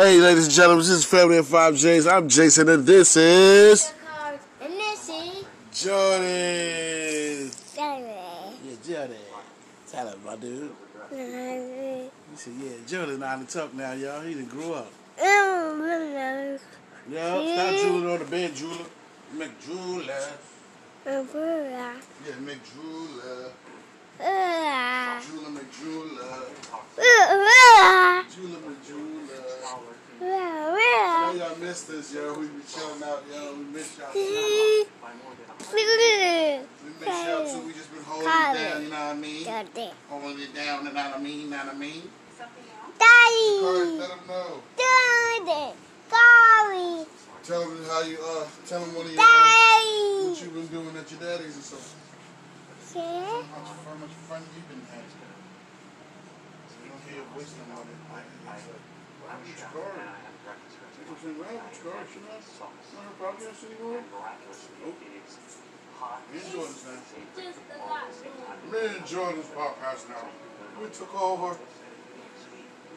Hey, ladies and gentlemen, this is Family of Five J's. I'm Jason, and this is And this is Jordan. Saturday. Yeah, Jordan. Tell him, my dude. You said, yeah, Jordan out to talk now, y'all. He done grew up. Oh, Yeah, stop drooling on the bed, drooler. McDrooler. Yeah, McDrooler. Drooler McDrooler. Drooler McDrooler. I know y'all missed this, yo. We be chilling out, yo. We miss y'all. We miss y'all too. We just been holding it down, you know what I mean? Holding it down, you know what I mean? You know what I mean? Daddy. let them know. Daddy. Daddy. Tell them how you, uh, tell them what, you, uh, what you been doing at your daddy's and stuff. Okay. How much, fun you been having? We don't hear your voice no more. What's your car? Car? Car? She not, not her podcast anymore? Nope. Me and Jordan's now. Me and Jordan's podcast now. We took over.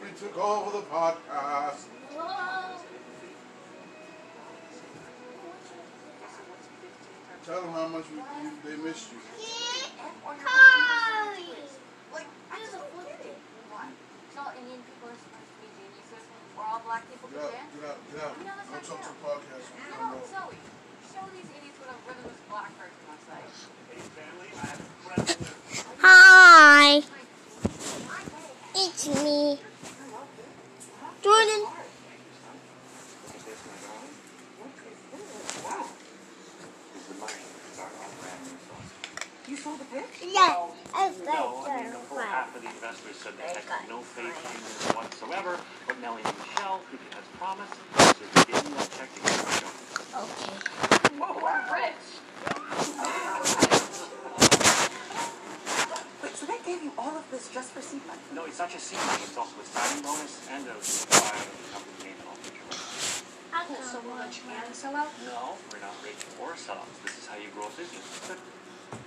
We took over the podcast. Tell them how much we, they missed you. Cardi. Like, this is a flip thing. Why? So Indian people are supposed to be geniuses, or all black people Get can out, dance? get out, get out. Don't talk to the podcast. No, Zoe, show these idiots what a rhythmless black person looks like. Hi. It's me. Jordan. You saw the pic? Yes. It's No, I mean, the like full half of the investors said they had no faith in this whatsoever, but Nellie and Michelle, who has promised, said they didn't want check to get the show. Okay. Whoa, I'm rich! Wait, so they gave you all of this just for seed money? No, it's not just seed money, it's also a signing bonus and a buy of the company name and all future rights. So much and sell out? No, we're not rich or sellouts. This is how you grow a business.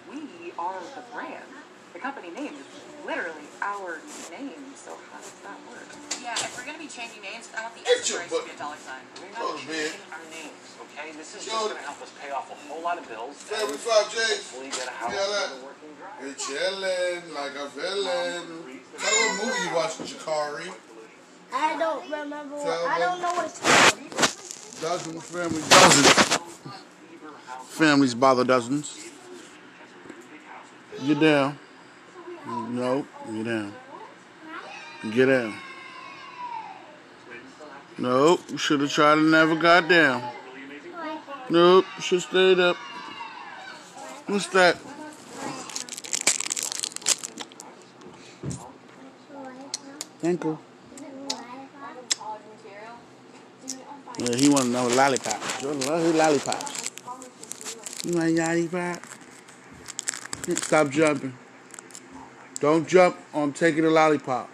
But we are the brand. The company name is literally our name, so how does that work? Yeah, if we're gonna be changing names, I want the Get your S to be a dollar sign. We're Oh, not man. changing our names, okay? This is just going to help us pay off a whole lot of bills. Family and Five J's. hopefully get a house Yeah, that- and a working drive. You're chilling like a villain. Tell them what movie you watched, Jakari. I don't remember. What, Tell I don't know what it's called. Dozen family dozens. Families by the dozens. Get down. Nope. Get down. Get down. Nope. Should have tried and never got down. Nope. Should stayed up. What's that? Thank you. Yeah, he want to know lollipop. Jordan lollipops. You want lollipop? Stop jumping. Don't jump. I'm taking a lollipop.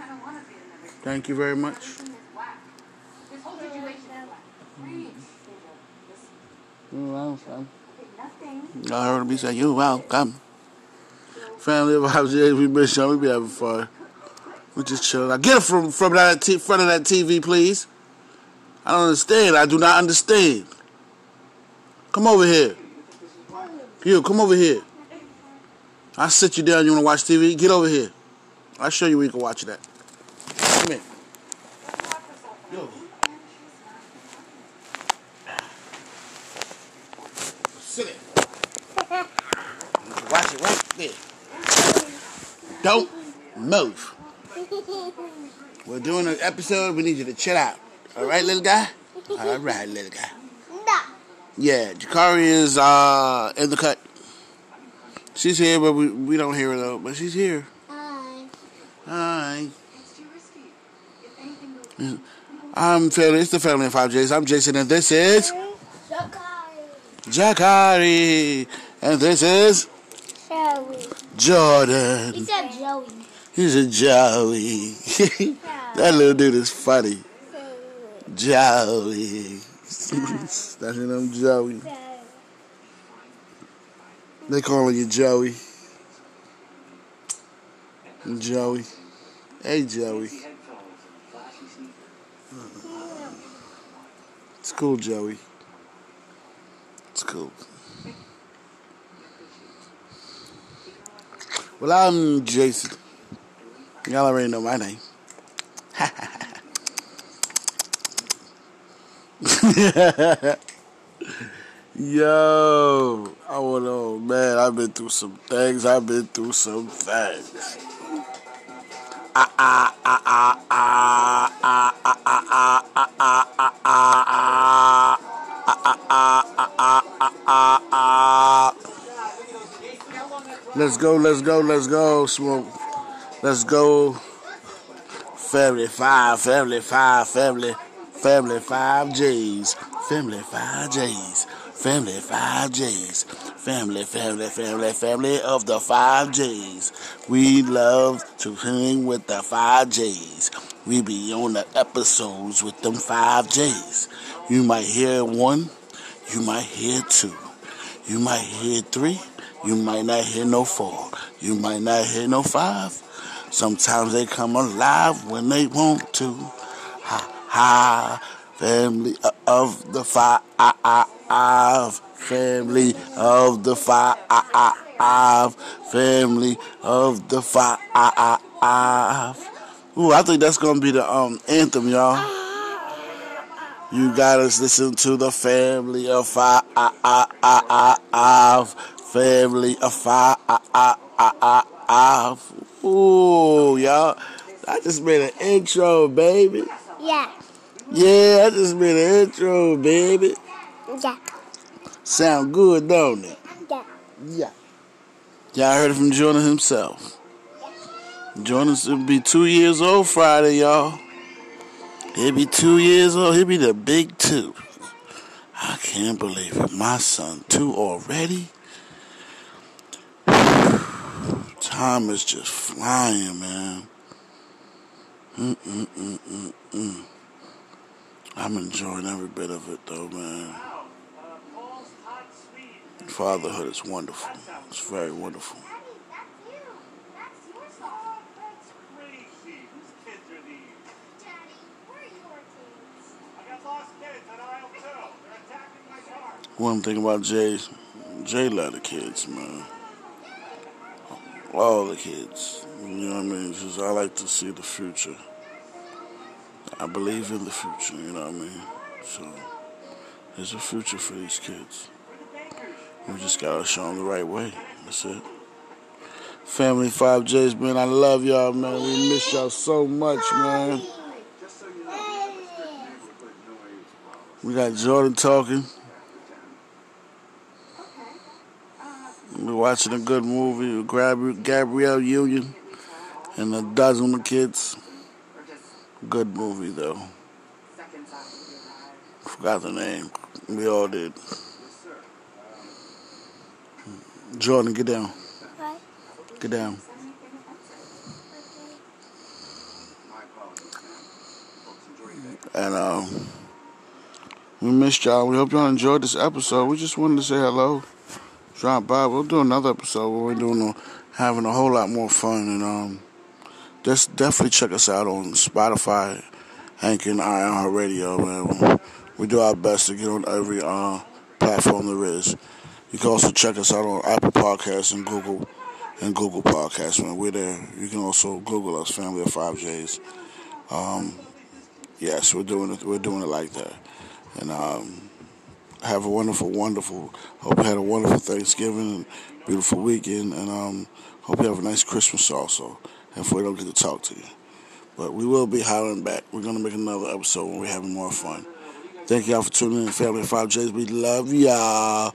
I don't wanna be in the Thank you very much. Everything is black. This whole situation is black. Read. You're welcome. I heard him say, you're welcome. Family of House J's, we miss y'all. We be having fun. We just chilling. Now get it from, from that t- front of that TV, please. I don't understand. I do not understand. Come over here. You, come over here. I'll sit you down. You want to watch TV? Get over here. I'll show you where you can watch that. Come here. Yo. Sit it. Watch it right there. Don't move. We're doing an episode. We need you to chill out. All right, little guy? All right, little guy. Yeah, Jakari is uh, in the cut. She's here, but we, we don't hear her though. But she's here. Hi. Hi. It's too risky. If anything goes I'm family. It's the family of five J's. I'm Jason, and this is. Jakari, and this is Joey. He Jordan. said Joey. He's a Joey. that little dude is funny. Joey. That's him, Joey. They calling you Joey. Joey. Hey, Joey. It's cool, Joey. It's cool. Well, I'm Jason. Y'all already know my name. Yo, I want to, man, I've been through some things. I've been through some things. Ah, ah, ah, ah, ah, ah, ah, ah, ah, ah, ah, ah, ah, ah, ah, ah, Let's go, let's go, let's go, smoke. Let's go. Family five, family five, family, family five J's, family five J's, family five J's, family, family, family, family of the five J's. We love to hang with the five J's. We be on the episodes with them five J's. You might hear one, you might hear two, you might hear three, you might not hear no four, you might not hear no five. Sometimes they come alive when they want to. Ha ha. Family of the five. Family of the five. Family of the five. Ooh, I think that's gonna be the um anthem, y'all. You gotta listen to the family of five. Family of five. Ooh, y'all. I just made an intro, baby. Yeah. Yeah, I just made an intro, baby. Yeah. Sound good, don't it? Yeah. Yeah. Y'all heard it from Jordan himself. Jordan's will be two years old Friday, y'all. He'll be two years old. He'll be the big two. I can't believe it. My son, two already? Time is just flying, man. Mm-mm-mm-mm-mm. I'm enjoying every bit of it, though, man. Fatherhood is wonderful. It's very wonderful. One thing about Jay, Jay love the kids, man. All the kids. You know what I mean? Just I like to see the future. I believe in the future, you know what I mean? So there's a future for these kids. We just gotta show them the right way. That's it. Family 5Js, man, I love y'all, man. We miss y'all so much, man. We got Jordan talking. We're watching a good movie with Gabri- Gabrielle Union and a dozen of kids. Good movie, though. Forgot the name. We all did. Jordan, get down. Get down. And um, we missed y'all. We hope y'all enjoyed this episode. We just wanted to say hello. Drop by. We'll do another episode where we're doing a, having a whole lot more fun. And um, just definitely check us out on Spotify, Hank and Iron Radio. Man, we do our best to get on every uh, platform there is. You can also check us out on Apple Podcasts and Google and Google Podcasts. Man, we're there. You can also Google us, Family of Five J's. Um, yes, we're doing it. We're doing it like that. And um, have a wonderful, wonderful. Hope you had a wonderful Thanksgiving and beautiful weekend. And um, hope you have a nice Christmas also. If we don't get to talk to you, but we will be hollering back. We're gonna make another episode when we're having more fun. Thank y'all for tuning in, Family of Five J's. We love y'all